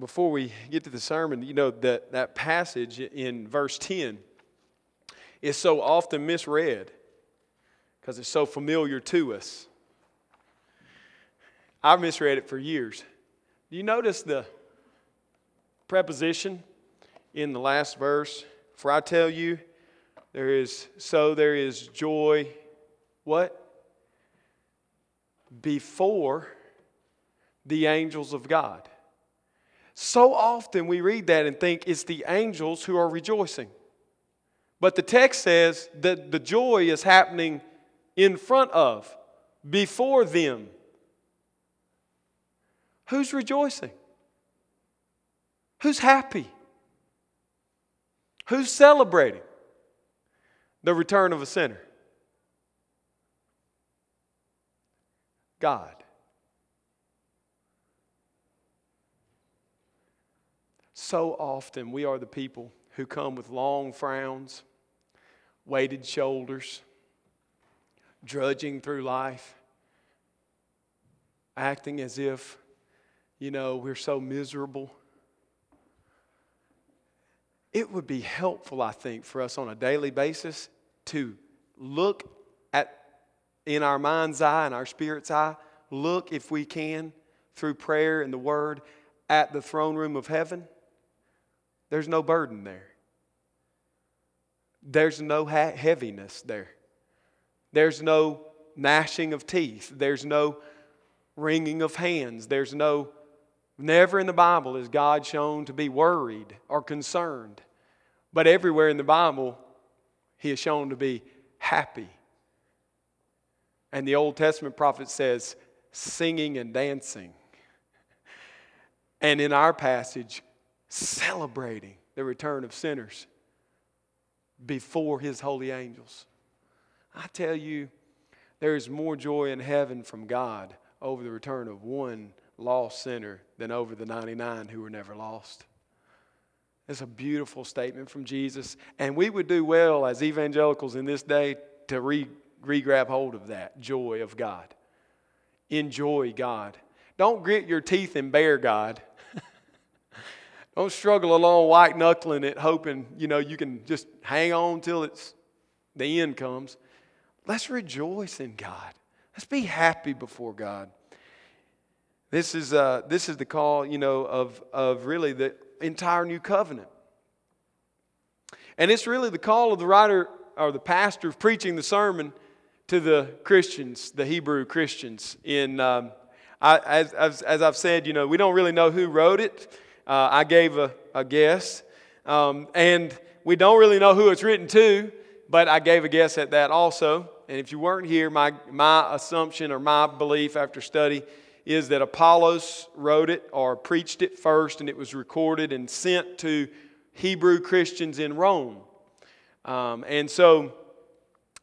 before we get to the sermon, you know, that, that passage in verse 10 is so often misread because it's so familiar to us. I've misread it for years. Do you notice the preposition in the last verse? For I tell you, there is so there is joy. What? Before the angels of God. So often we read that and think it's the angels who are rejoicing. But the text says that the joy is happening in front of, before them. Who's rejoicing? Who's happy? Who's celebrating the return of a sinner? God. So often we are the people who come with long frowns, weighted shoulders, drudging through life, acting as if, you know, we're so miserable. It would be helpful, I think, for us on a daily basis to look at, in our mind's eye and our spirit's eye, look if we can through prayer and the word at the throne room of heaven. There's no burden there. There's no ha- heaviness there. There's no gnashing of teeth. There's no wringing of hands. There's no, never in the Bible is God shown to be worried or concerned. But everywhere in the Bible, He is shown to be happy. And the Old Testament prophet says, singing and dancing. And in our passage, celebrating the return of sinners before His holy angels. I tell you, there is more joy in heaven from God over the return of one lost sinner than over the 99 who were never lost. It's a beautiful statement from Jesus, and we would do well as evangelicals in this day to re, grab hold of that joy of God. Enjoy God. Don't grit your teeth and bear God. Don't struggle along white knuckling it, hoping you know you can just hang on till it's the end comes. Let's rejoice in God. Let's be happy before God. This is, uh, this is the call, you know, of, of really the entire new covenant. And it's really the call of the writer or the pastor of preaching the sermon to the Christians, the Hebrew Christians. In, um, I, as, as, as, I've said, you know, we don't really know who wrote it. Uh, I gave a, a guess. Um, and we don't really know who it's written to, but I gave a guess at that also. And if you weren't here, my, my assumption or my belief after study is that Apollos wrote it or preached it first, and it was recorded and sent to Hebrew Christians in Rome. Um, and so,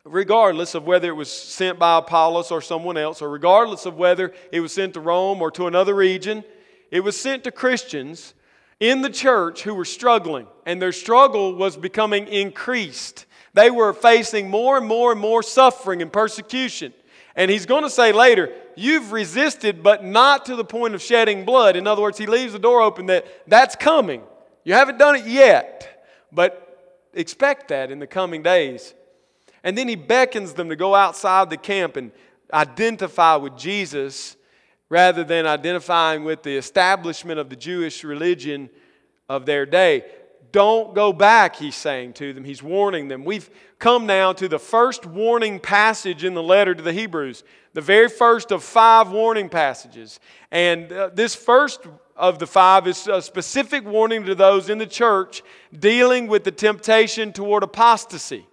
regardless of whether it was sent by Apollos or someone else, or regardless of whether it was sent to Rome or to another region, it was sent to Christians in the church who were struggling, and their struggle was becoming increased. They were facing more and more and more suffering and persecution. And he's going to say later, You've resisted, but not to the point of shedding blood. In other words, he leaves the door open that that's coming. You haven't done it yet, but expect that in the coming days. And then he beckons them to go outside the camp and identify with Jesus rather than identifying with the establishment of the Jewish religion of their day. Don't go back, he's saying to them. He's warning them. We've come now to the first warning passage in the letter to the Hebrews, the very first of five warning passages. And uh, this first of the five is a specific warning to those in the church dealing with the temptation toward apostasy.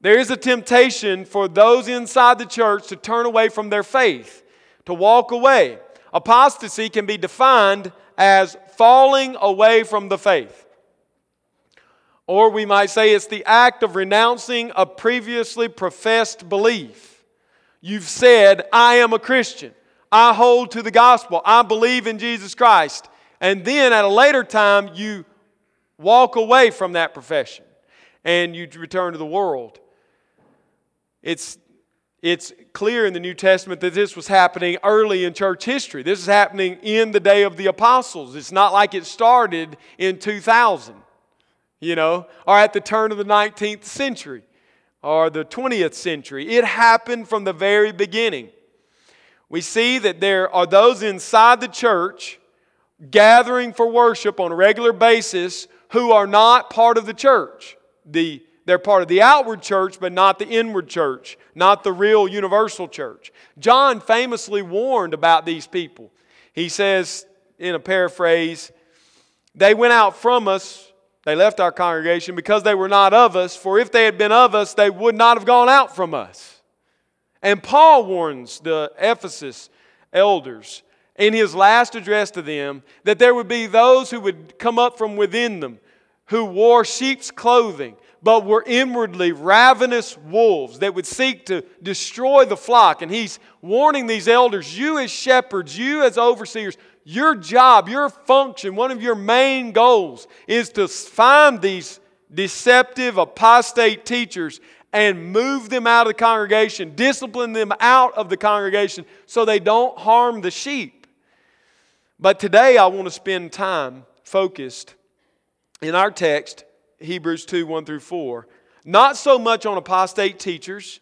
There is a temptation for those inside the church to turn away from their faith, to walk away. Apostasy can be defined as falling away from the faith. Or we might say it's the act of renouncing a previously professed belief. You've said, I am a Christian. I hold to the gospel. I believe in Jesus Christ. And then at a later time, you walk away from that profession and you return to the world. It's, it's clear in the New Testament that this was happening early in church history. This is happening in the day of the apostles. It's not like it started in 2000, you know, or at the turn of the 19th century or the 20th century. It happened from the very beginning. We see that there are those inside the church gathering for worship on a regular basis who are not part of the church. The they're part of the outward church, but not the inward church, not the real universal church. John famously warned about these people. He says, in a paraphrase, they went out from us, they left our congregation because they were not of us, for if they had been of us, they would not have gone out from us. And Paul warns the Ephesus elders in his last address to them that there would be those who would come up from within them who wore sheep's clothing but were inwardly ravenous wolves that would seek to destroy the flock. And he's warning these elders you, as shepherds, you, as overseers, your job, your function, one of your main goals is to find these deceptive, apostate teachers and move them out of the congregation, discipline them out of the congregation so they don't harm the sheep. But today I want to spend time focused in our text Hebrews 2 1 through 4. Not so much on apostate teachers.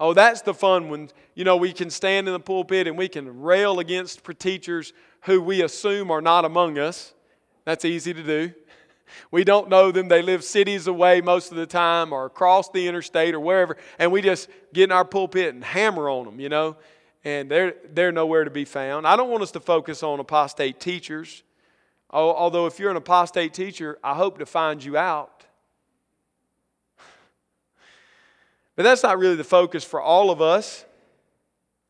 Oh, that's the fun one. You know, we can stand in the pulpit and we can rail against teachers who we assume are not among us. That's easy to do. We don't know them. They live cities away most of the time or across the interstate or wherever. And we just get in our pulpit and hammer on them, you know, and they're, they're nowhere to be found. I don't want us to focus on apostate teachers. Although, if you're an apostate teacher, I hope to find you out But that's not really the focus for all of us.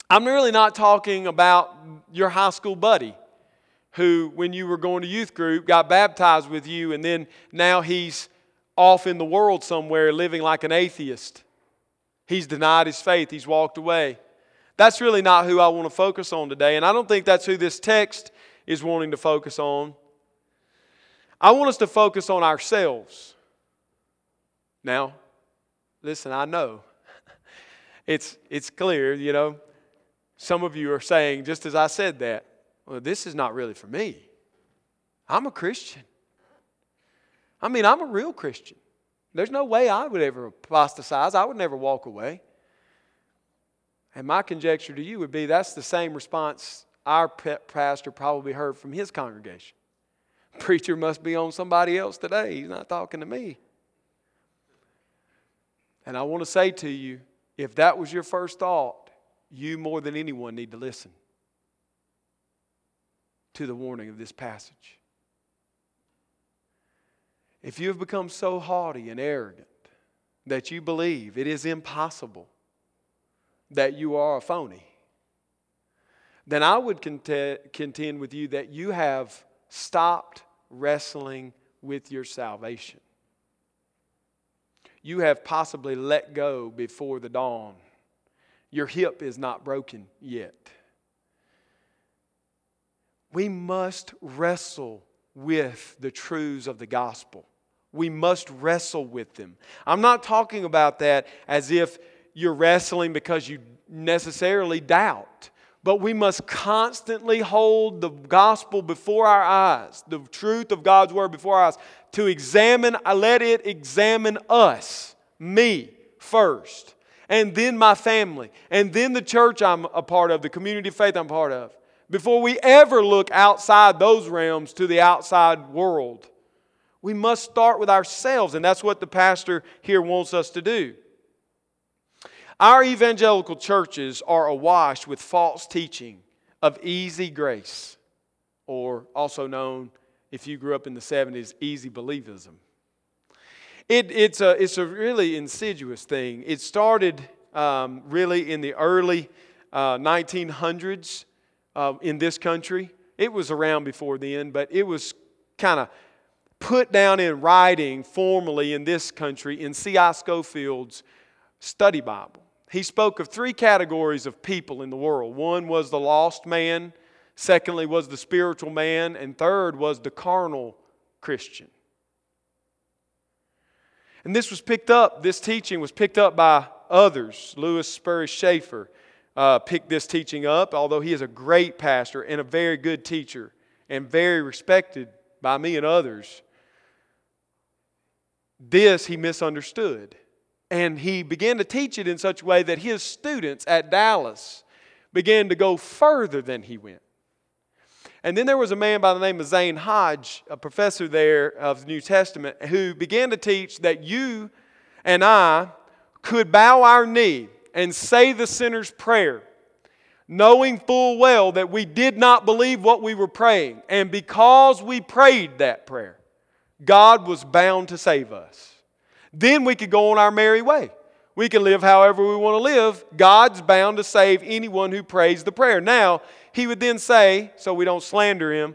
I'm really not talking about your high school buddy who, when you were going to youth group, got baptized with you, and then now he's off in the world somewhere living like an atheist. He's denied his faith, he's walked away. That's really not who I want to focus on today, and I don't think that's who this text is wanting to focus on. I want us to focus on ourselves. Now, Listen, I know. it's, it's clear, you know. Some of you are saying, just as I said that, well, this is not really for me. I'm a Christian. I mean, I'm a real Christian. There's no way I would ever apostatize. I would never walk away. And my conjecture to you would be that's the same response our pastor probably heard from his congregation. Preacher must be on somebody else today. He's not talking to me. And I want to say to you if that was your first thought, you more than anyone need to listen to the warning of this passage. If you have become so haughty and arrogant that you believe it is impossible that you are a phony, then I would contend with you that you have stopped wrestling with your salvation you have possibly let go before the dawn. Your hip is not broken yet. We must wrestle with the truths of the gospel. We must wrestle with them. I'm not talking about that as if you're wrestling because you necessarily doubt. But we must constantly hold the gospel before our eyes, the truth of God's word before our eyes, to examine, I let it examine us, me first, and then my family, and then the church I'm a part of, the community of faith I'm part of, before we ever look outside those realms to the outside world. We must start with ourselves, and that's what the pastor here wants us to do. Our evangelical churches are awash with false teaching of easy grace, or also known, if you grew up in the 70s, easy believism. It, it's, a, it's a really insidious thing. It started um, really in the early uh, 1900s uh, in this country. It was around before then, but it was kind of put down in writing formally in this country in C.I. Scofield's study Bible he spoke of three categories of people in the world. One was the lost man, secondly, was the spiritual man, and third was the carnal Christian. And this was picked up, this teaching was picked up by others. Lewis Sperry Chafer uh, picked this teaching up, although he is a great pastor and a very good teacher and very respected by me and others. This he misunderstood. And he began to teach it in such a way that his students at Dallas began to go further than he went. And then there was a man by the name of Zane Hodge, a professor there of the New Testament, who began to teach that you and I could bow our knee and say the sinner's prayer, knowing full well that we did not believe what we were praying. And because we prayed that prayer, God was bound to save us. Then we could go on our merry way. We can live however we want to live. God's bound to save anyone who prays the prayer. Now, he would then say, so we don't slander him,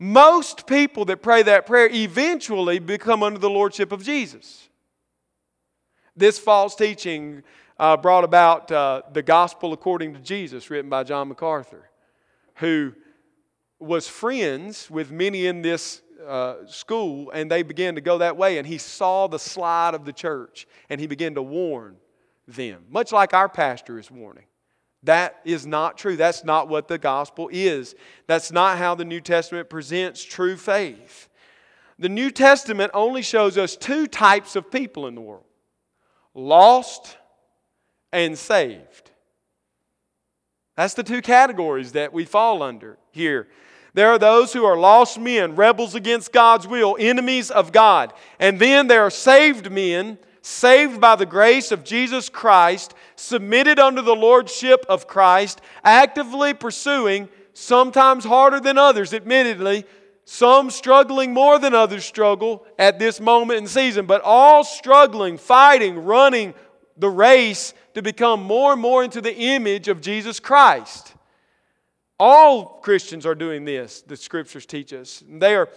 most people that pray that prayer eventually become under the lordship of Jesus. This false teaching uh, brought about uh, the Gospel According to Jesus, written by John MacArthur, who was friends with many in this uh, school, and they began to go that way. And he saw the slide of the church, and he began to warn them, much like our pastor is warning. That is not true. That's not what the gospel is. That's not how the New Testament presents true faith. The New Testament only shows us two types of people in the world lost and saved. That's the two categories that we fall under here. There are those who are lost men, rebels against God's will, enemies of God. And then there are saved men saved by the grace of Jesus Christ, submitted under the lordship of Christ, actively pursuing, sometimes harder than others, admittedly, some struggling more than others struggle at this moment in season, but all struggling, fighting, running the race to become more and more into the image of Jesus Christ. All Christians are doing this, the scriptures teach us. They are,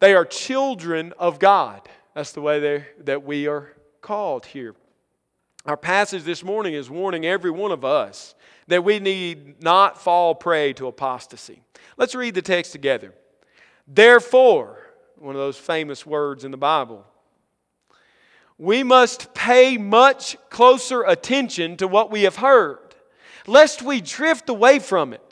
they are children of God. That's the way that we are called here. Our passage this morning is warning every one of us that we need not fall prey to apostasy. Let's read the text together. Therefore, one of those famous words in the Bible, we must pay much closer attention to what we have heard, lest we drift away from it.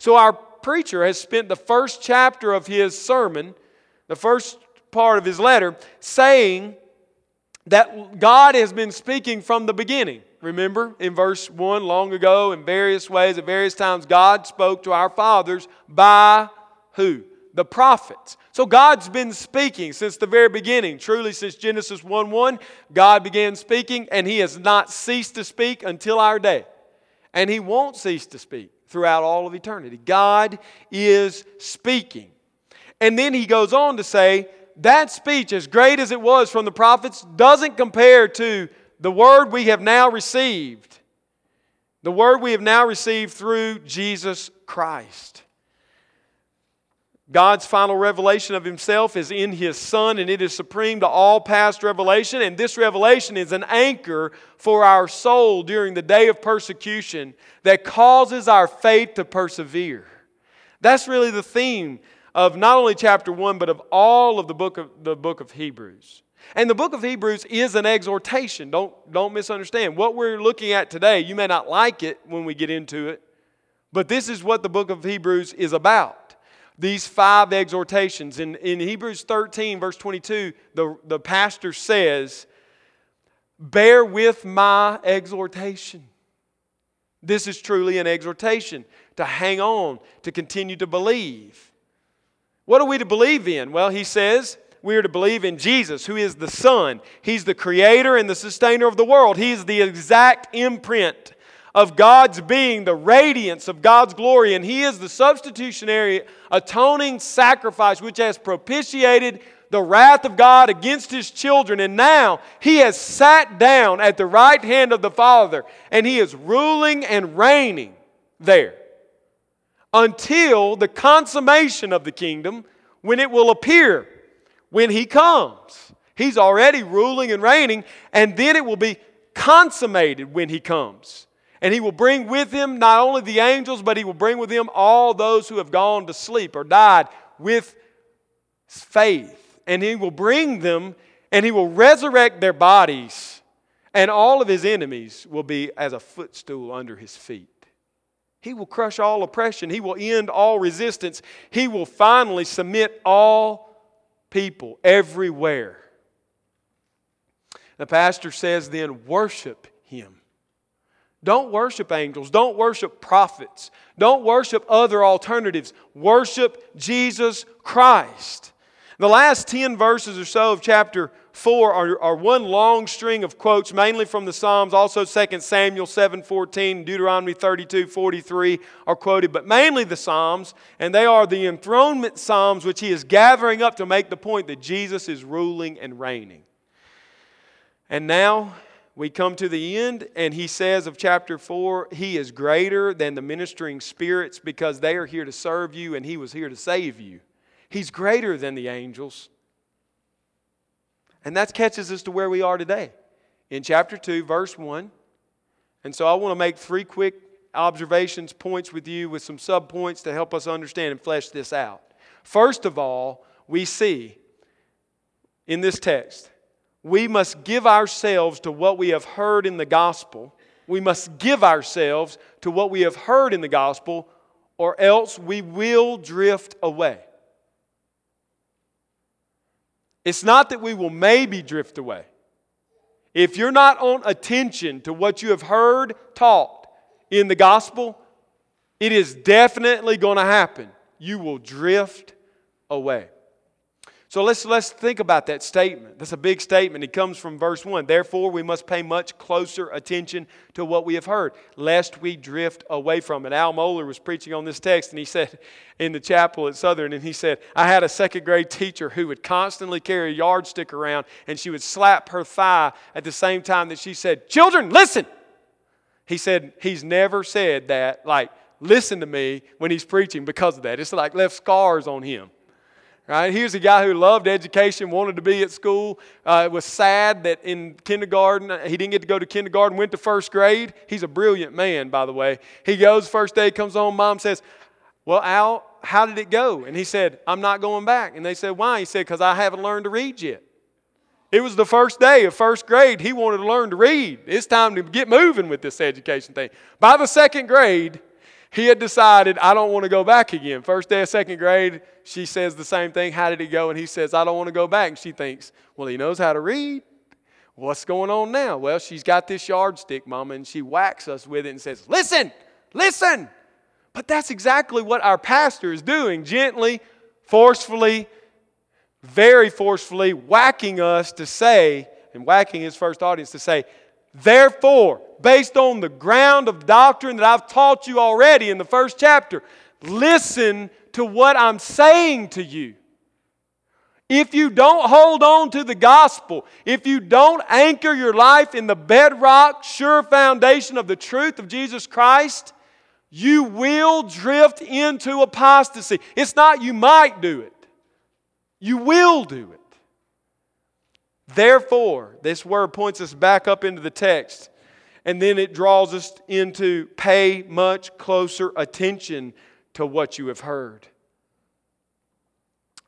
So, our preacher has spent the first chapter of his sermon the first part of his letter, saying that God has been speaking from the beginning. Remember in verse 1 long ago, in various ways, at various times, God spoke to our fathers by who? The prophets. So God's been speaking since the very beginning. Truly, since Genesis 1 1, God began speaking, and He has not ceased to speak until our day. And He won't cease to speak throughout all of eternity. God is speaking. And then he goes on to say, that speech, as great as it was from the prophets, doesn't compare to the word we have now received. The word we have now received through Jesus Christ. God's final revelation of Himself is in His Son, and it is supreme to all past revelation. And this revelation is an anchor for our soul during the day of persecution that causes our faith to persevere. That's really the theme of not only chapter 1, but of all of the book of, the book of Hebrews. And the book of Hebrews is an exhortation. Don't, don't misunderstand. What we're looking at today, you may not like it when we get into it, but this is what the book of Hebrews is about. These five exhortations. In, in Hebrews 13, verse 22, the, the pastor says, Bear with my exhortation. This is truly an exhortation to hang on, to continue to believe. What are we to believe in? Well, he says we are to believe in Jesus, who is the Son. He's the creator and the sustainer of the world. He's the exact imprint of God's being, the radiance of God's glory, and He is the substitutionary atoning sacrifice which has propitiated the wrath of God against his children, and now he has sat down at the right hand of the Father, and he is ruling and reigning there until the consummation of the kingdom when it will appear when he comes. He's already ruling and reigning, and then it will be consummated when he comes. And he will bring with him not only the angels, but he will bring with him all those who have gone to sleep or died with faith. And he will bring them and he will resurrect their bodies, and all of his enemies will be as a footstool under his feet. He will crush all oppression. He will end all resistance. He will finally submit all people everywhere. The pastor says, then worship him. Don't worship angels. Don't worship prophets. Don't worship other alternatives. Worship Jesus Christ. The last 10 verses or so of chapter 4 are, are one long string of quotes, mainly from the Psalms. Also, 2 Samuel 7 14, Deuteronomy 32 43 are quoted, but mainly the Psalms. And they are the enthronement Psalms, which he is gathering up to make the point that Jesus is ruling and reigning. And now we come to the end, and he says of chapter 4, He is greater than the ministering spirits because they are here to serve you, and He was here to save you. He's greater than the angels. And that catches us to where we are today. In chapter 2, verse 1. And so I want to make three quick observations, points with you, with some subpoints to help us understand and flesh this out. First of all, we see in this text we must give ourselves to what we have heard in the gospel. We must give ourselves to what we have heard in the gospel, or else we will drift away. It's not that we will maybe drift away. If you're not on attention to what you have heard taught in the gospel, it is definitely going to happen. You will drift away. So let's, let's think about that statement. That's a big statement. It comes from verse 1. Therefore, we must pay much closer attention to what we have heard, lest we drift away from it. Al Mohler was preaching on this text, and he said in the chapel at Southern, and he said, I had a second grade teacher who would constantly carry a yardstick around, and she would slap her thigh at the same time that she said, Children, listen! He said, He's never said that, like, listen to me when he's preaching because of that. It's like left scars on him. Right? Here's a guy who loved education, wanted to be at school. Uh, was sad that in kindergarten, he didn't get to go to kindergarten, went to first grade. He's a brilliant man, by the way. He goes, first day, comes home, mom says, Well, Al, how did it go? And he said, I'm not going back. And they said, Why? He said, Because I haven't learned to read yet. It was the first day of first grade. He wanted to learn to read. It's time to get moving with this education thing. By the second grade, he had decided, I don't want to go back again. First day of second grade, she says the same thing. How did it go? And he says, I don't want to go back. And she thinks, well, he knows how to read. What's going on now? Well, she's got this yardstick, Mama, and she whacks us with it and says, Listen, listen. But that's exactly what our pastor is doing gently, forcefully, very forcefully, whacking us to say, and whacking his first audience to say, Therefore, based on the ground of doctrine that I've taught you already in the first chapter, listen to what I'm saying to you. If you don't hold on to the gospel, if you don't anchor your life in the bedrock, sure foundation of the truth of Jesus Christ, you will drift into apostasy. It's not you might do it, you will do it. Therefore, this word points us back up into the text, and then it draws us into pay much closer attention to what you have heard.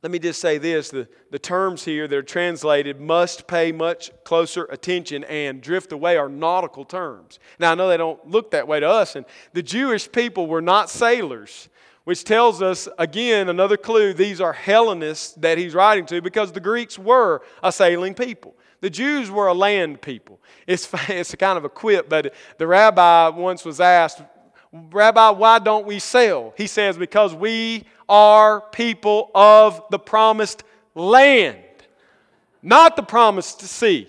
Let me just say this the, the terms here that are translated must pay much closer attention and drift away are nautical terms. Now, I know they don't look that way to us, and the Jewish people were not sailors which tells us, again, another clue these are Hellenists that he's writing to because the Greeks were a sailing people. The Jews were a land people. It's, it's kind of a quip, but the rabbi once was asked, Rabbi, why don't we sail? He says, because we are people of the promised land, not the promised sea.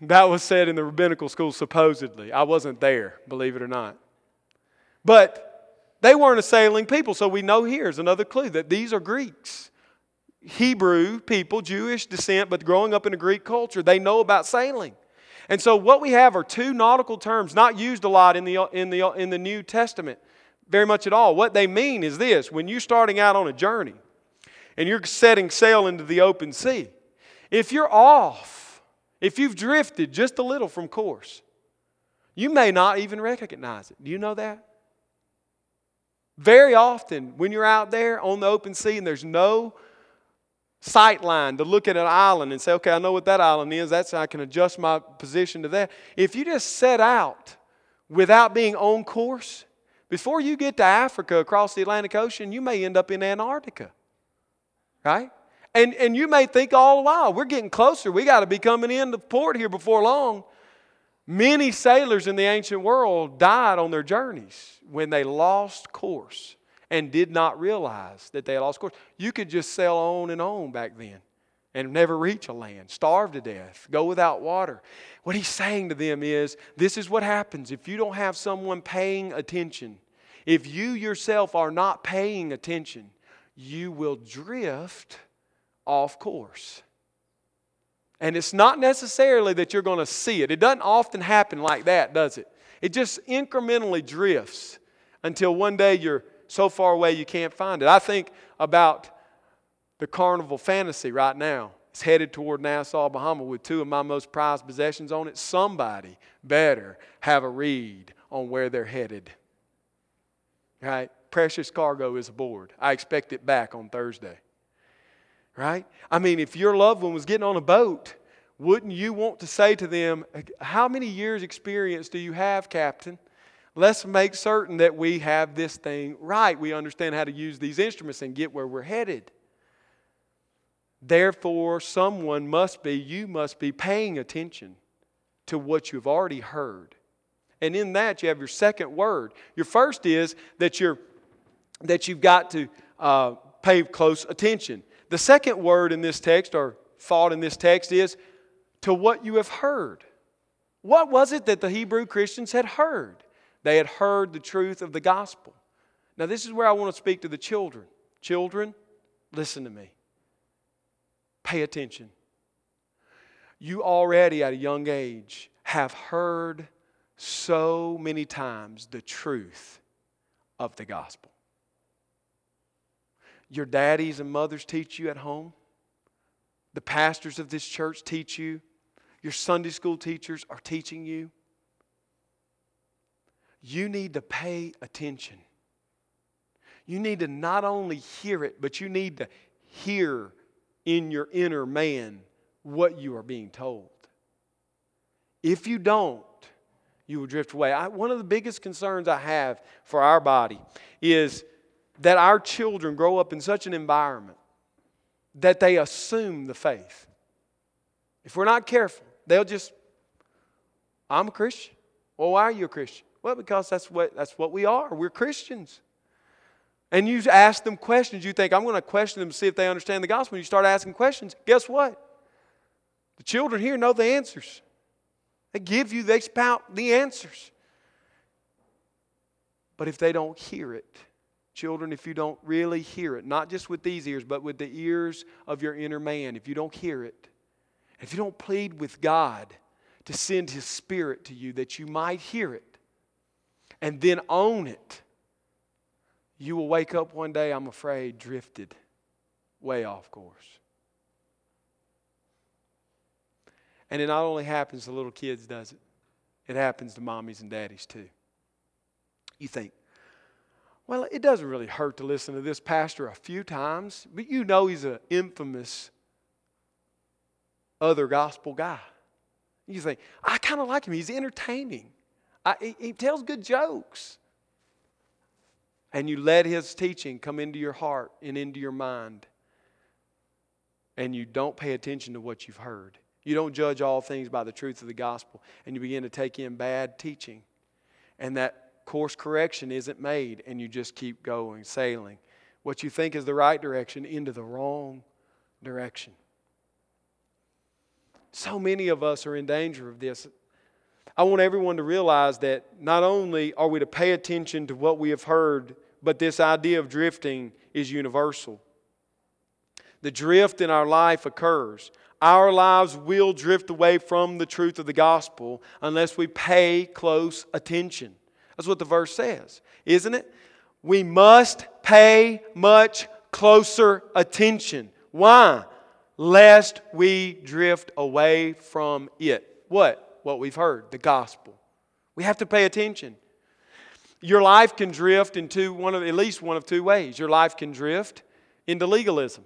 That was said in the rabbinical school, supposedly. I wasn't there, believe it or not. But they weren't a sailing people, so we know here's another clue that these are Greeks. Hebrew people, Jewish descent, but growing up in a Greek culture, they know about sailing. And so what we have are two nautical terms not used a lot in the, in the, in the New Testament, very much at all. What they mean is this when you're starting out on a journey and you're setting sail into the open sea, if you're off, if you've drifted just a little from course, you may not even recognize it. Do you know that? Very often, when you're out there on the open sea and there's no sight line to look at an island and say, okay, I know what that island is. That's how I can adjust my position to that. If you just set out without being on course, before you get to Africa across the Atlantic Ocean, you may end up in Antarctica. Right? And, and you may think all the while, we're getting closer. We got to be coming into port here before long. Many sailors in the ancient world died on their journeys when they lost course and did not realize that they had lost course. You could just sail on and on back then and never reach a land, starve to death, go without water. What he's saying to them is this is what happens if you don't have someone paying attention. If you yourself are not paying attention, you will drift off course. And it's not necessarily that you're going to see it. It doesn't often happen like that, does it? It just incrementally drifts until one day you're so far away you can't find it. I think about the carnival fantasy right now. It's headed toward Nassau, Bahama with two of my most prized possessions on it. Somebody better have a read on where they're headed. Right? Precious cargo is aboard. I expect it back on Thursday. Right? I mean, if your loved one was getting on a boat, wouldn't you want to say to them, How many years' experience do you have, Captain? Let's make certain that we have this thing right. We understand how to use these instruments and get where we're headed. Therefore, someone must be, you must be paying attention to what you've already heard. And in that, you have your second word. Your first is that, you're, that you've got to uh, pay close attention. The second word in this text, or thought in this text, is to what you have heard. What was it that the Hebrew Christians had heard? They had heard the truth of the gospel. Now, this is where I want to speak to the children. Children, listen to me. Pay attention. You already, at a young age, have heard so many times the truth of the gospel. Your daddies and mothers teach you at home. The pastors of this church teach you. Your Sunday school teachers are teaching you you need to pay attention. You need to not only hear it, but you need to hear in your inner man what you are being told. If you don't, you will drift away. I, one of the biggest concerns I have for our body is that our children grow up in such an environment that they assume the faith. If we're not careful, they'll just, I'm a Christian. Well, why are you a Christian? Well, because that's what, that's what we are. We're Christians. And you ask them questions, you think, I'm going to question them to see if they understand the gospel. And you start asking questions, guess what? The children here know the answers. They give you, they spout the answers. But if they don't hear it, children, if you don't really hear it, not just with these ears, but with the ears of your inner man, if you don't hear it, if you don't plead with God to send His Spirit to you that you might hear it, and then own it, you will wake up one day, I'm afraid, drifted way off course. And it not only happens to little kids, does it? It happens to mommies and daddies too. You think, well, it doesn't really hurt to listen to this pastor a few times, but you know he's an infamous other gospel guy. You think, I kind of like him. He's entertaining. I, he, he tells good jokes. And you let his teaching come into your heart and into your mind. And you don't pay attention to what you've heard. You don't judge all things by the truth of the gospel. And you begin to take in bad teaching. And that course correction isn't made. And you just keep going, sailing. What you think is the right direction into the wrong direction. So many of us are in danger of this. I want everyone to realize that not only are we to pay attention to what we have heard, but this idea of drifting is universal. the drift in our life occurs. Our lives will drift away from the truth of the gospel unless we pay close attention. That's what the verse says, isn't it? We must pay much closer attention. Why? Lest we drift away from it. What? What we've heard, the gospel. We have to pay attention. Your life can drift into one of at least one of two ways. Your life can drift into legalism.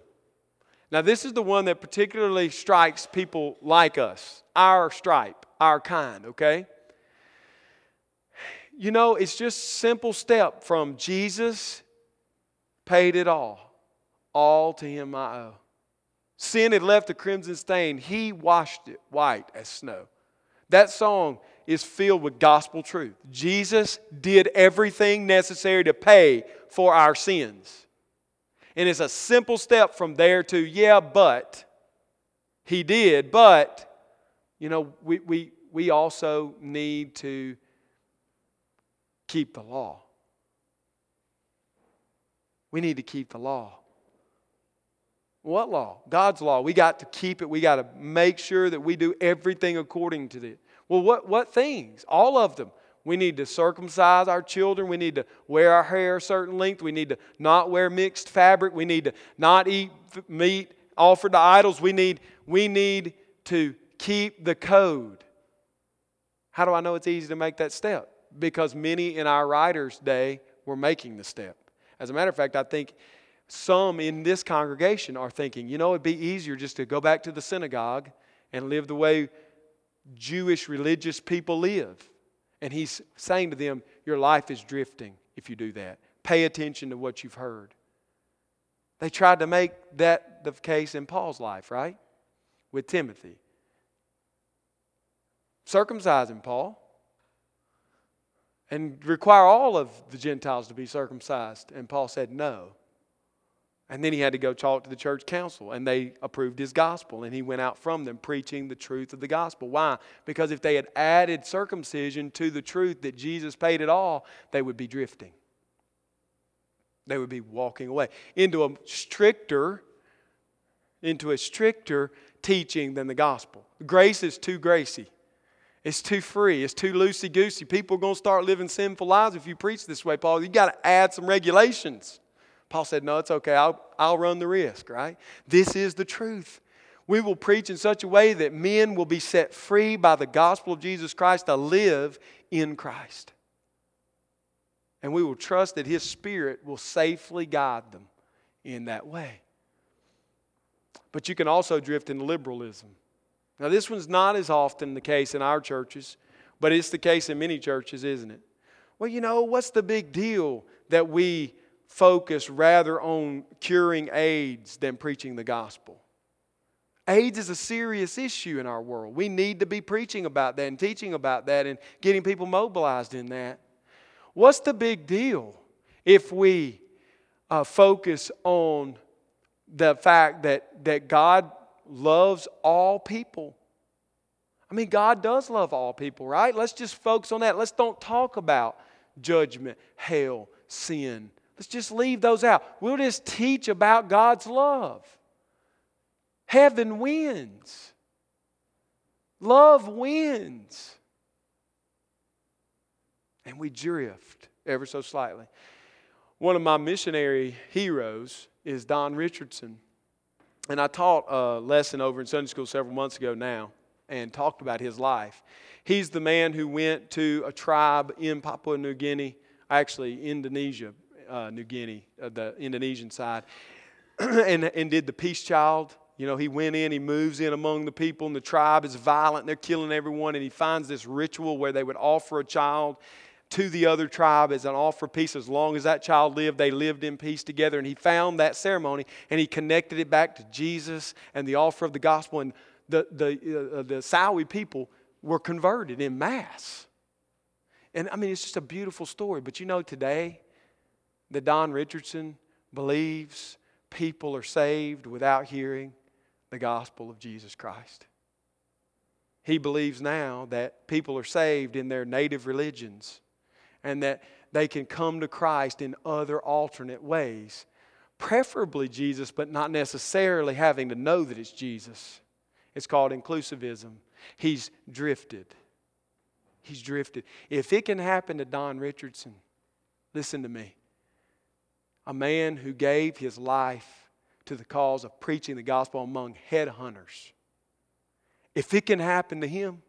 Now, this is the one that particularly strikes people like us, our stripe, our kind, okay? You know, it's just simple step from Jesus paid it all. All to him I owe. Sin had left a crimson stain. He washed it white as snow. That song is filled with gospel truth. Jesus did everything necessary to pay for our sins. And it's a simple step from there to, yeah, but he did, but, you know, we, we, we also need to keep the law. We need to keep the law. What law? God's law. We got to keep it. We got to make sure that we do everything according to it. Well, what, what things? All of them. We need to circumcise our children. We need to wear our hair a certain length. We need to not wear mixed fabric. We need to not eat meat offered to idols. We need, we need to keep the code. How do I know it's easy to make that step? Because many in our writer's day were making the step. As a matter of fact, I think some in this congregation are thinking, you know, it'd be easier just to go back to the synagogue and live the way Jewish religious people live. And he's saying to them, Your life is drifting if you do that. Pay attention to what you've heard. They tried to make that the case in Paul's life, right? With Timothy. Circumcising Paul and require all of the Gentiles to be circumcised. And Paul said no. And then he had to go talk to the church council, and they approved his gospel. And he went out from them preaching the truth of the gospel. Why? Because if they had added circumcision to the truth that Jesus paid it all, they would be drifting. They would be walking away into a stricter, into a stricter teaching than the gospel. Grace is too gracy. It's too free. It's too loosey goosey. People are going to start living sinful lives if you preach this way, Paul. You got to add some regulations. Paul said, No, it's okay. I'll, I'll run the risk, right? This is the truth. We will preach in such a way that men will be set free by the gospel of Jesus Christ to live in Christ. And we will trust that His Spirit will safely guide them in that way. But you can also drift into liberalism. Now, this one's not as often the case in our churches, but it's the case in many churches, isn't it? Well, you know, what's the big deal that we focus rather on curing AIDS than preaching the gospel. AIDS is a serious issue in our world. We need to be preaching about that and teaching about that and getting people mobilized in that. What's the big deal if we uh, focus on the fact that, that God loves all people? I mean, God does love all people, right? Let's just focus on that. Let's don't talk about judgment, hell, sin, Let's just leave those out. We'll just teach about God's love. Heaven wins, love wins. And we drift ever so slightly. One of my missionary heroes is Don Richardson. And I taught a lesson over in Sunday school several months ago now and talked about his life. He's the man who went to a tribe in Papua New Guinea, actually Indonesia, uh, New Guinea, uh, the Indonesian side, and, and did the peace child. You know, he went in, he moves in among the people, and the tribe is violent, they're killing everyone, and he finds this ritual where they would offer a child to the other tribe as an offer of peace. As long as that child lived, they lived in peace together. And he found that ceremony and he connected it back to Jesus and the offer of the gospel. And the, the, uh, the Sawi people were converted in mass. And I mean, it's just a beautiful story. But you know, today, that Don Richardson believes people are saved without hearing the gospel of Jesus Christ. He believes now that people are saved in their native religions and that they can come to Christ in other alternate ways preferably Jesus, but not necessarily having to know that it's Jesus. It's called inclusivism. He's drifted. He's drifted. If it can happen to Don Richardson, listen to me. A man who gave his life to the cause of preaching the gospel among headhunters. If it can happen to him,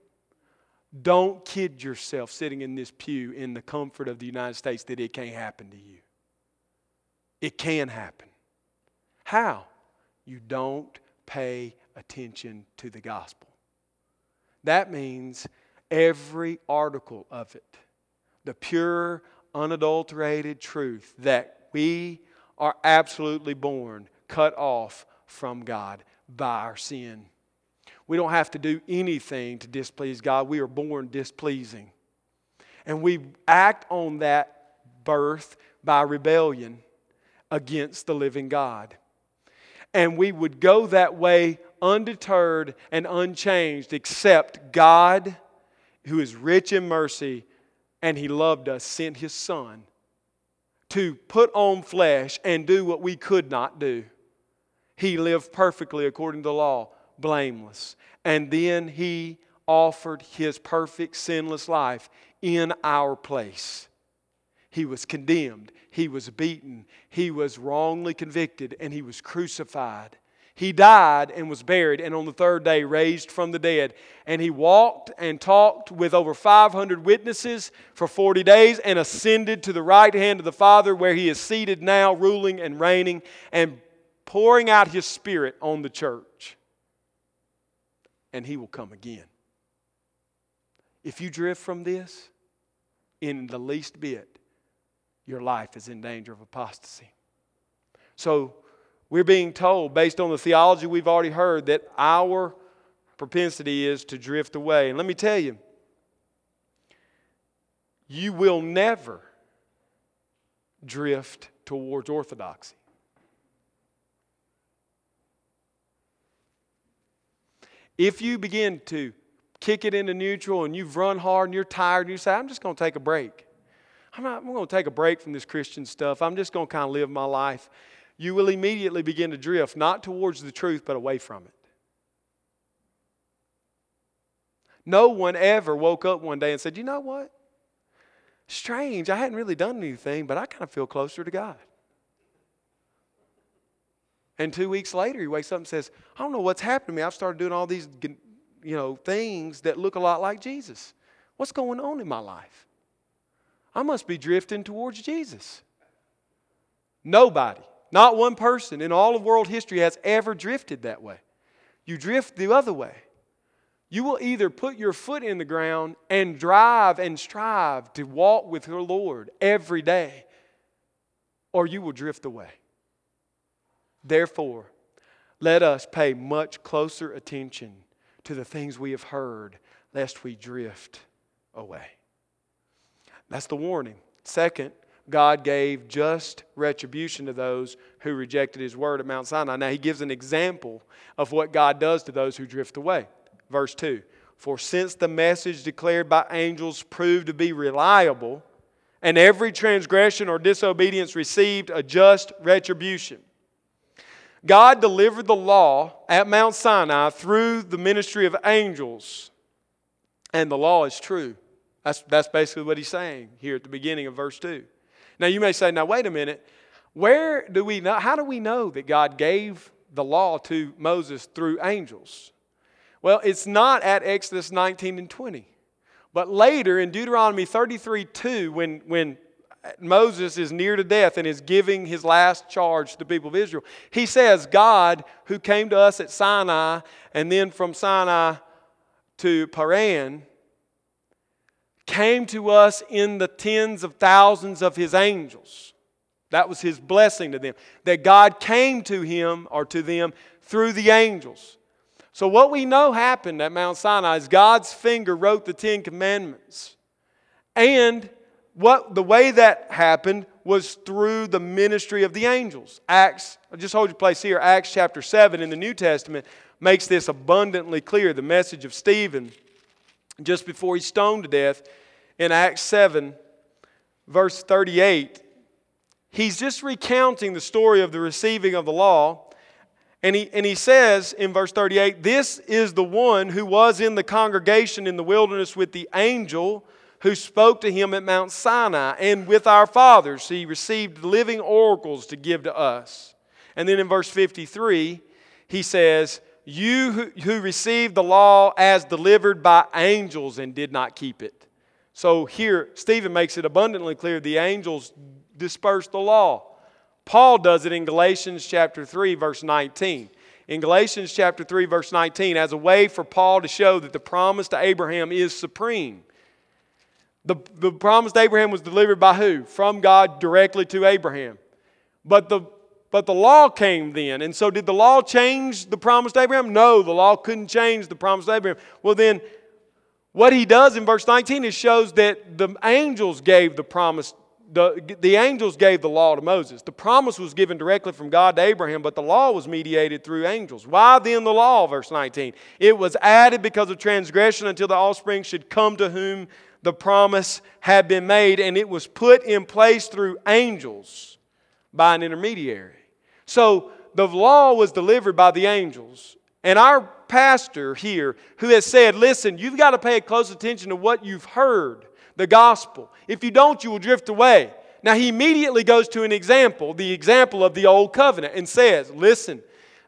don't kid yourself sitting in this pew in the comfort of the United States that it can't happen to you. It can happen. How? You don't pay attention to the gospel. That means every article of it, the pure, unadulterated truth that we are absolutely born cut off from God by our sin. We don't have to do anything to displease God. We are born displeasing. And we act on that birth by rebellion against the living God. And we would go that way undeterred and unchanged, except God, who is rich in mercy and He loved us, sent His Son to put on flesh and do what we could not do. He lived perfectly according to the law blameless. And then he offered his perfect, sinless life in our place. He was condemned, he was beaten, he was wrongly convicted, and he was crucified. He died and was buried, and on the third day raised from the dead. And he walked and talked with over 500 witnesses for 40 days and ascended to the right hand of the Father, where he is seated now, ruling and reigning and pouring out his Spirit on the church and he will come again. If you drift from this in the least bit, your life is in danger of apostasy. So, we're being told, based on the theology we've already heard, that our propensity is to drift away. And let me tell you, you will never drift towards orthodoxy. If you begin to kick it into neutral and you've run hard and you're tired and you say, I'm just going to take a break. I'm, not, I'm going to take a break from this Christian stuff. I'm just going to kind of live my life. You will immediately begin to drift, not towards the truth, but away from it. No one ever woke up one day and said, You know what? Strange. I hadn't really done anything, but I kind of feel closer to God. And two weeks later, he wakes up and says, I don't know what's happened to me. I've started doing all these you know, things that look a lot like Jesus. What's going on in my life? I must be drifting towards Jesus. Nobody, not one person in all of world history has ever drifted that way. You drift the other way. You will either put your foot in the ground and drive and strive to walk with your Lord every day, or you will drift away. Therefore, let us pay much closer attention to the things we have heard, lest we drift away. That's the warning. Second, God gave just retribution to those who rejected His word at Mount Sinai. Now, He gives an example of what God does to those who drift away. Verse 2 For since the message declared by angels proved to be reliable, and every transgression or disobedience received a just retribution. God delivered the law at Mount Sinai through the ministry of angels, and the law is true. That's, that's basically what he's saying here at the beginning of verse 2. Now you may say, now wait a minute. Where do we know, how do we know that God gave the law to Moses through angels? Well, it's not at Exodus 19 and 20. But later in Deuteronomy 33 2, when, when Moses is near to death and is giving his last charge to the people of Israel. He says, God, who came to us at Sinai and then from Sinai to Paran, came to us in the tens of thousands of his angels. That was his blessing to them. That God came to him or to them through the angels. So, what we know happened at Mount Sinai is God's finger wrote the Ten Commandments. And what the way that happened was through the ministry of the angels. Acts, just hold your place here. Acts chapter 7 in the New Testament makes this abundantly clear. The message of Stephen just before he's stoned to death in Acts 7, verse 38, he's just recounting the story of the receiving of the law. And he, and he says in verse 38 This is the one who was in the congregation in the wilderness with the angel who spoke to him at Mount Sinai, and with our fathers he received living oracles to give to us. And then in verse 53, he says, You who, received the law as delivered by angels and did not keep it. So here, Stephen makes it abundantly clear the angels dispersed the law. Paul does it in Galatians chapter 3, verse 19. In Galatians chapter 3, verse 19, as a way for Paul to show that the promise to Abraham is supreme. The, the promise to Abraham was delivered by who? From God directly to Abraham. But the, but the law came then. And so, did the law change the promise to Abraham? No, the law couldn't change the promise to Abraham. Well, then, what he does in verse 19 is shows that the angels gave the promise the, the angels gave the law to Moses. The promise was given directly from God to Abraham, but the law was mediated through angels. Why then the law? Verse 19. It was added because of transgression until the offspring should come to whom the promise had been made, and it was put in place through angels by an intermediary. So the law was delivered by the angels. And our pastor here, who has said, listen, you've got to pay close attention to what you've heard the gospel. If you don't, you will drift away. Now, he immediately goes to an example, the example of the old covenant, and says, Listen,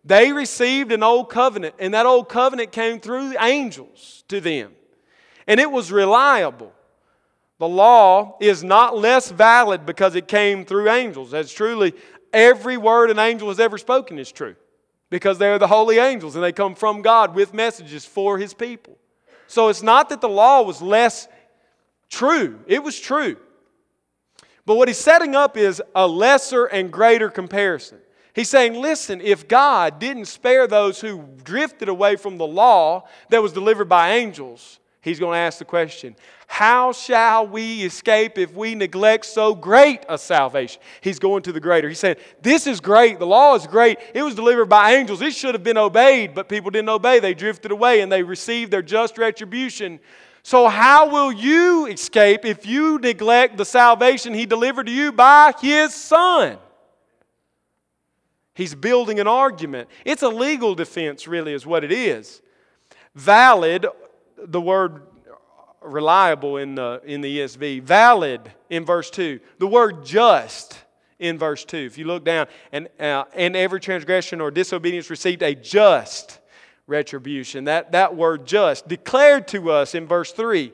they received an old covenant, and that old covenant came through angels to them, and it was reliable. The law is not less valid because it came through angels. As truly every word an angel has ever spoken is true because they're the holy angels and they come from God with messages for his people. So it's not that the law was less True, it was true. But what he's setting up is a lesser and greater comparison. He's saying, listen, if God didn't spare those who drifted away from the law that was delivered by angels, he's going to ask the question, how shall we escape if we neglect so great a salvation? He's going to the greater. He's saying, This is great. The law is great. It was delivered by angels. It should have been obeyed, but people didn't obey. They drifted away and they received their just retribution so, how will you escape if you neglect the salvation He delivered to you by His Son? He's building an argument. It's a legal defense, really, is what it is. Valid, the word reliable in the, in the ESV, valid in verse 2. The word just in verse 2. If you look down, and, uh, and every transgression or disobedience received a just retribution. That, that word just, declared to us in verse 3.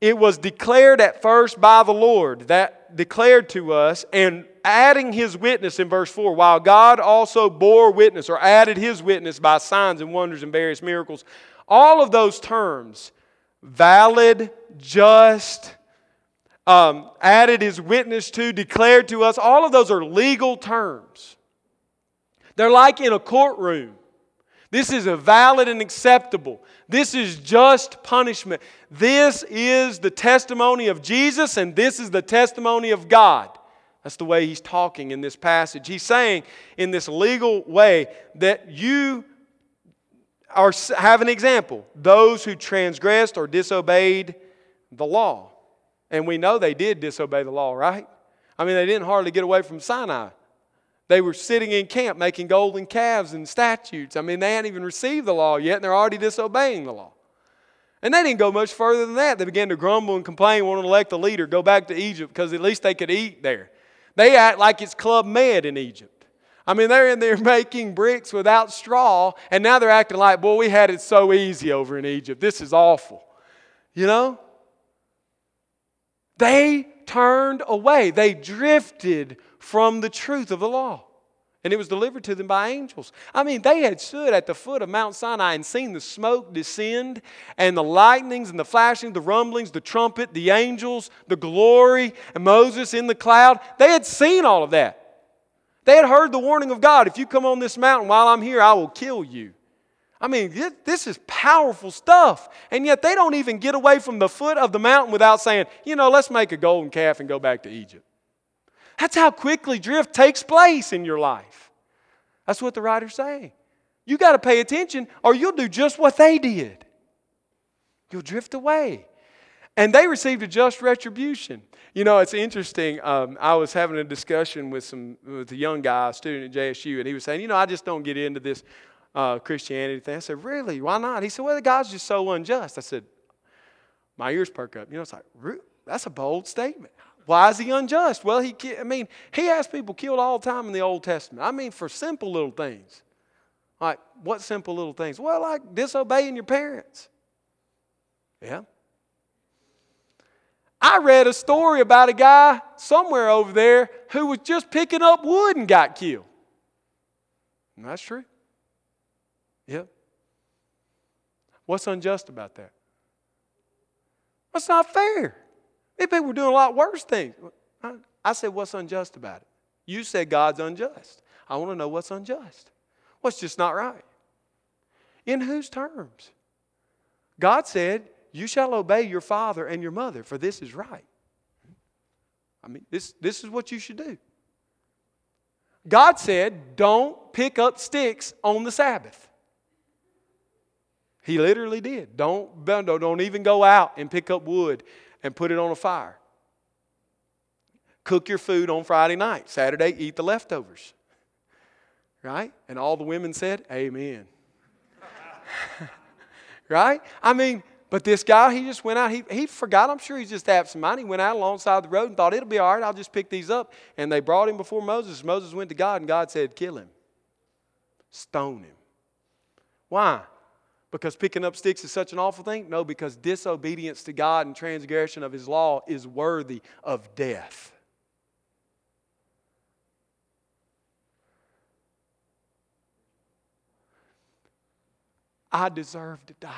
It was declared at first by the Lord, that declared to us, and adding his witness in verse 4, while God also bore witness or added his witness by signs and wonders and various miracles. All of those terms, valid, just, um, added his witness to, declared to us, all of those are legal terms. They're like in a courtroom. This is a valid and acceptable. This is just punishment. This is the testimony of Jesus, and this is the testimony of God. That's the way he's talking in this passage. He's saying in this legal way that you are, have an example those who transgressed or disobeyed the law. And we know they did disobey the law, right? I mean, they didn't hardly get away from Sinai. They were sitting in camp making golden calves and statutes. I mean, they hadn't even received the law yet, and they're already disobeying the law. And they didn't go much further than that. They began to grumble and complain, want to elect a leader, go back to Egypt because at least they could eat there. They act like it's Club Med in Egypt. I mean, they're in there making bricks without straw, and now they're acting like, boy, we had it so easy over in Egypt. This is awful. You know? They turned away, they drifted from the truth of the law. And it was delivered to them by angels. I mean, they had stood at the foot of Mount Sinai and seen the smoke descend, and the lightnings and the flashing, the rumblings, the trumpet, the angels, the glory, and Moses in the cloud. They had seen all of that. They had heard the warning of God if you come on this mountain while I'm here, I will kill you. I mean, this is powerful stuff. And yet they don't even get away from the foot of the mountain without saying, you know, let's make a golden calf and go back to Egypt. That's how quickly drift takes place in your life. That's what the writer's saying. You got to pay attention or you'll do just what they did. You'll drift away. And they received a just retribution. You know, it's interesting. Um, I was having a discussion with some with a young guy, a student at JSU, and he was saying, you know, I just don't get into this uh, Christianity thing. I said, really? Why not? He said, well, the God's just so unjust. I said, my ears perk up. You know, it's like, that's a bold statement. Why is he unjust? Well, he, I mean, he has people killed all the time in the Old Testament. I mean, for simple little things. Like, what simple little things? Well, like disobeying your parents. Yeah. I read a story about a guy somewhere over there who was just picking up wood and got killed. And that's true. Yep. What's unjust about that? That's not fair. People were doing a lot worse things. I said, What's unjust about it? You said God's unjust. I want to know what's unjust. What's just not right? In whose terms? God said, You shall obey your father and your mother, for this is right. I mean, this, this is what you should do. God said, Don't pick up sticks on the Sabbath. He literally did. Don't, don't even go out and pick up wood and put it on a fire. Cook your food on Friday night. Saturday, eat the leftovers. Right? And all the women said, Amen. right? I mean, but this guy, he just went out. He, he forgot. I'm sure he just some money. Went out alongside the road and thought, it'll be all right. I'll just pick these up. And they brought him before Moses. Moses went to God, and God said, kill him, stone him. Why? Because picking up sticks is such an awful thing? No, because disobedience to God and transgression of His law is worthy of death. I deserve to die.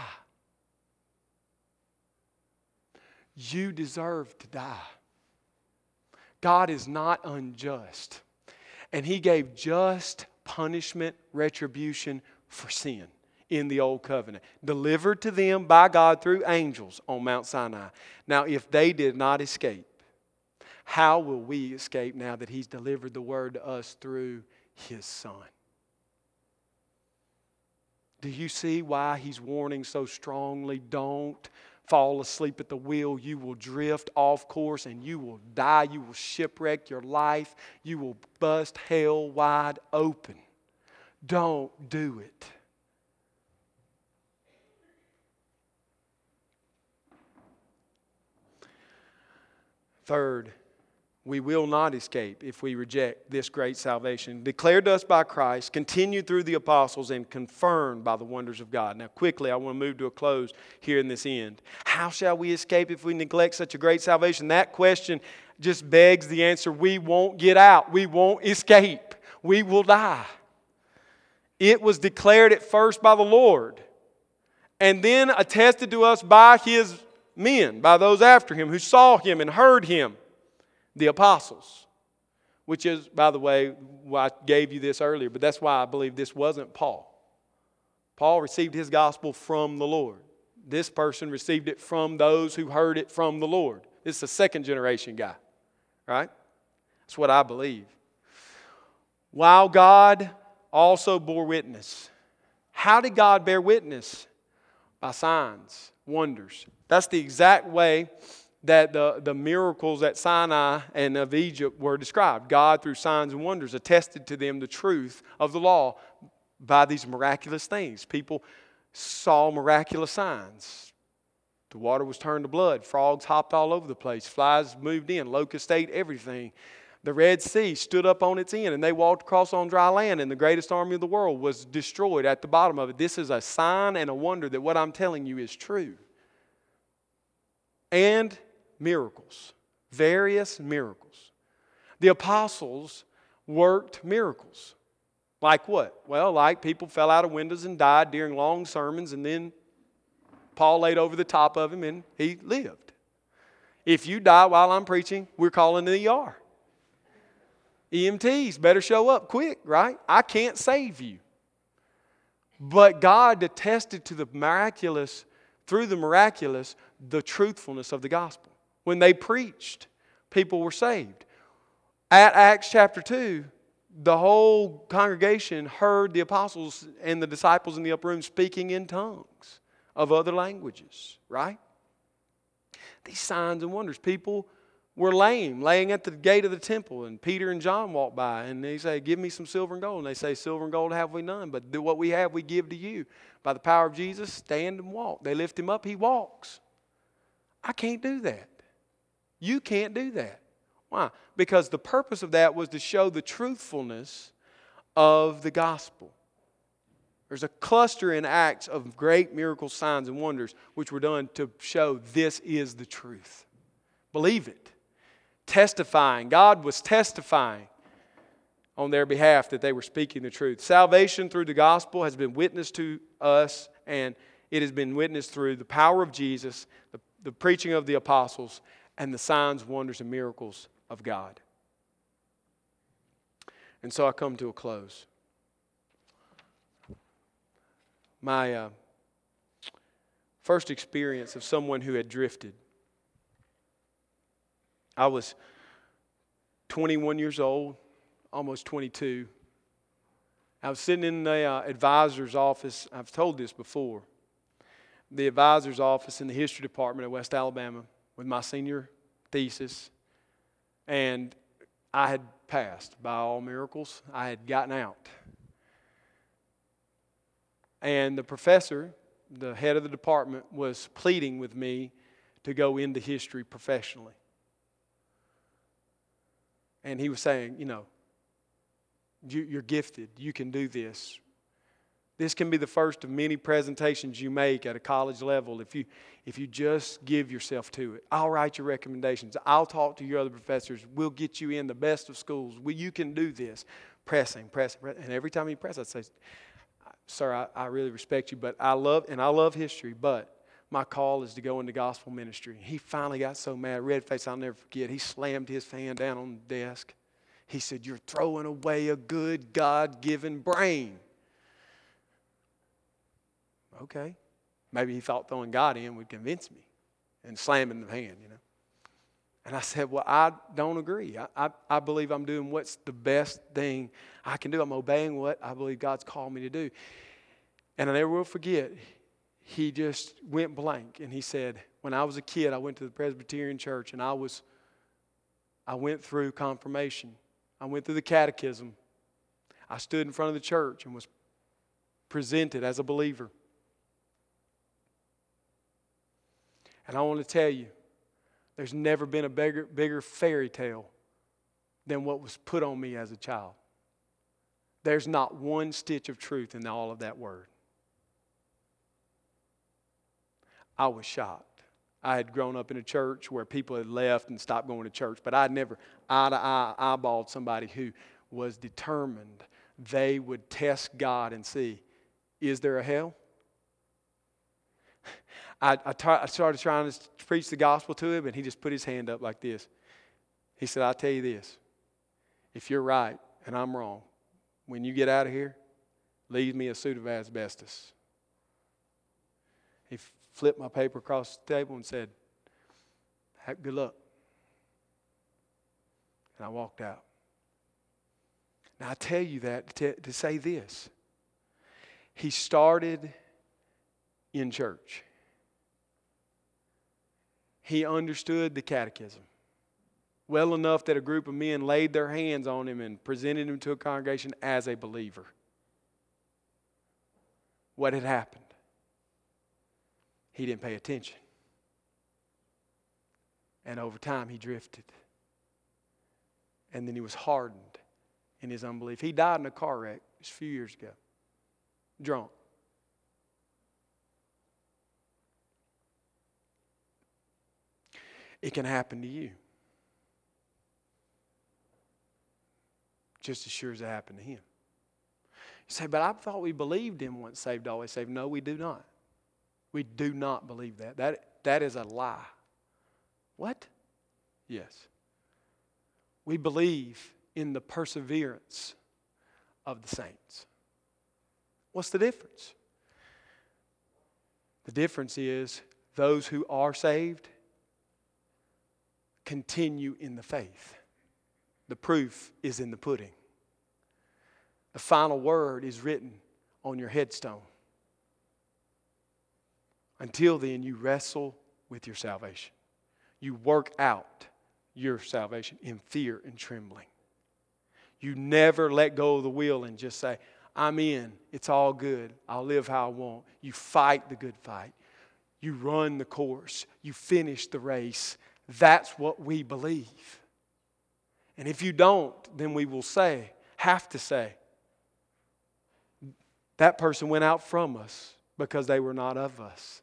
You deserve to die. God is not unjust. And He gave just punishment, retribution for sin in the Old Covenant, delivered to them by God through angels on Mount Sinai. Now, if they did not escape, how will we escape now that He's delivered the word to us through His Son? Do you see why He's warning so strongly? Don't fall asleep at the wheel. You will drift off course and you will die. You will shipwreck your life. You will bust hell wide open. Don't do it. Third, we will not escape if we reject this great salvation, declared to us by Christ, continued through the apostles, and confirmed by the wonders of God. Now, quickly, I want to move to a close here in this end. How shall we escape if we neglect such a great salvation? That question just begs the answer we won't get out, we won't escape, we will die. It was declared at first by the Lord, and then attested to us by His men, by those after him who saw him and heard him, the apostles. Which is, by the way, I gave you this earlier, but that's why I believe this wasn't Paul. Paul received his gospel from the Lord. This person received it from those who heard it from the Lord. This is a second generation guy, right? That's what I believe. While God also bore witness. How did God bear witness? By signs, wonders, that's the exact way that the, the miracles at Sinai and of Egypt were described. God, through signs and wonders, attested to them the truth of the law by these miraculous things. People saw miraculous signs. The water was turned to blood, frogs hopped all over the place, flies moved in, locusts ate everything. The Red Sea stood up on its end and they walked across on dry land, and the greatest army of the world was destroyed at the bottom of it. This is a sign and a wonder that what I'm telling you is true and miracles, various miracles. The apostles worked miracles. Like what? Well, like people fell out of windows and died during long sermons, and then Paul laid over the top of him and he lived. If you die while I'm preaching, we're calling the ER. EMTs better show up quick, right? I can't save you. But God attested to the miraculous, through the miraculous, the truthfulness of the gospel. When they preached, people were saved. At Acts chapter 2, the whole congregation heard the apostles and the disciples in the upper room speaking in tongues of other languages, right? These signs and wonders. People were lame, laying at the gate of the temple, and Peter and John walked by, and they say, Give me some silver and gold. And they say, Silver and gold have we none, but what we have we give to you. By the power of Jesus, stand and walk. They lift him up, he walks. I can't do that. You can't do that. Why? Because the purpose of that was to show the truthfulness of the gospel. There's a cluster in Acts of great miracles, signs, and wonders which were done to show this is the truth. Believe it. Testifying. God was testifying on their behalf that they were speaking the truth. Salvation through the gospel has been witnessed to us, and it has been witnessed through the power of Jesus, the, the preaching of the apostles, and the signs, wonders, and miracles of God. And so I come to a close. my uh, first experience of someone who had drifted. I was 21 years old, almost 22. I was sitting in the uh, advisor's office. I've told this before. The advisor's office in the history department at West Alabama with my senior thesis. And I had passed by all miracles. I had gotten out. And the professor, the head of the department, was pleading with me to go into history professionally. And he was saying, you know, you, are gifted. You can do this. This can be the first of many presentations you make at a college level if you, if you just give yourself to it. I'll write your recommendations. I'll talk to your other professors. We'll get you in the best of schools. Well, you can do this. Pressing, pressing, pressing. And every time he pressed, I'd say, sir, I, I really respect you, but I love, and I love history, but my call is to go into gospel ministry. He finally got so mad, red face, I'll never forget. He slammed his fan down on the desk. He said, You're throwing away a good God given brain. Okay. Maybe he thought throwing God in would convince me and slamming the hand, you know. And I said, Well, I don't agree. I, I, I, believe I'm doing what's the best thing I can do. I'm obeying what I believe God's called me to do. And I never will forget, he just went blank and he said, When I was a kid, I went to the Presbyterian church and I was, I went through confirmation, I went through the catechism. I stood in front of the church and was presented as a believer. And I want to tell you, there's never been a bigger, bigger fairy tale than what was put on me as a child. There's not one stitch of truth in all of that word. I was shocked. I had grown up in a church where people had left and stopped going to church, but I'd never eye to eye eyeballed somebody who was determined they would test God and see is there a hell? I, I, t- I started trying to preach the gospel to him, and he just put his hand up like this. He said, I'll tell you this. If you're right and I'm wrong, when you get out of here, leave me a suit of asbestos. He flipped my paper across the table and said, Good luck. And I walked out. Now, I tell you that to, to say this. He started in church he understood the catechism well enough that a group of men laid their hands on him and presented him to a congregation as a believer. What had happened? He didn't pay attention. And over time, he drifted. And then he was hardened in his unbelief. He died in a car wreck just a few years ago, drunk. it can happen to you. Just as sure as it happened to him. You say, but I thought we believed him once saved, always saved. No, we do not. We do not believe that. That, that is a lie. What? Yes. We believe in the perseverance of the saints. What's the difference? The difference is those who are saved continue in the faith. The proof is in the pudding. The final word is written on your headstone. Until then, you wrestle with your salvation. You work out your salvation in fear and trembling. You never let go of the wheel and just say, I'm in. It's all good. I'll live how I want. You fight the good fight. You run the course. You finish the race. That's what we believe. And if you don't, then we will say, have to say, that person went out from us because they were not of us.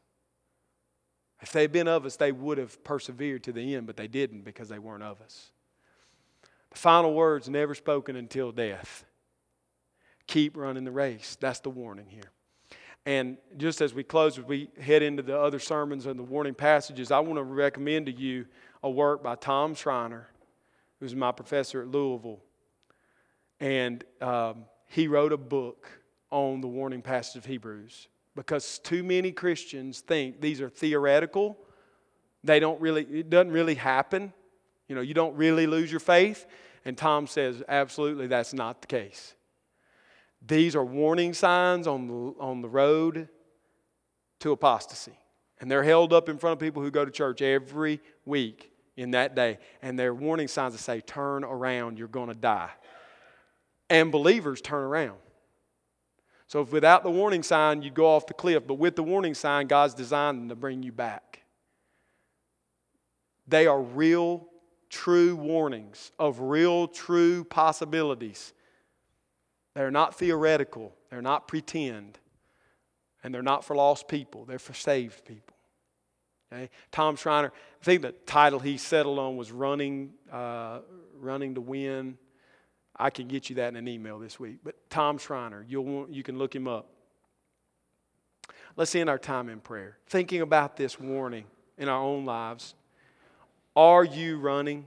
If they'd been of us, they would have persevered to the end, but they didn't because they weren't of us. The final words never spoken until death. Keep running the race. That's the warning here. And just as we close, as we head into the other sermons and the warning passages, I want to recommend to you a work by Tom Schreiner, who's my professor at Louisville. And um, he wrote a book on the warning passage of Hebrews because too many Christians think these are theoretical. They don't really, it doesn't really happen. You know, you don't really lose your faith. And Tom says, absolutely, that's not the case. These are warning signs on the, on the road to apostasy. And they're held up in front of people who go to church every week in that day. And they're warning signs that say, turn around, you're going to die. And believers turn around. So if without the warning sign, you'd go off the cliff. But with the warning sign, God's designed them to bring you back. They are real, true warnings of real, true possibilities. They're not theoretical, they're not pretend, and they're not for lost people, they're for saved people. Okay? Tom Schreiner, I think the title he settled on was Running, uh, Running to Win I can get you that in an email this week. But Tom Schreiner, you'll, you can look him up. Let's end our time in prayer. Thinking about this warning in our own lives. Are you running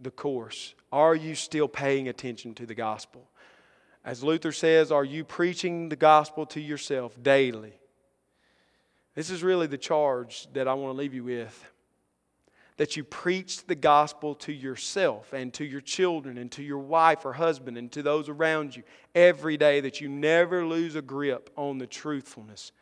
the course? Are you still paying attention to the gospel? As Luther says, are you preaching the gospel to yourself daily? This is really the charge that I want to leave you with that you preach the gospel to yourself and to your children and to your wife or husband and to those around you every day, that you never lose a grip on the truthfulness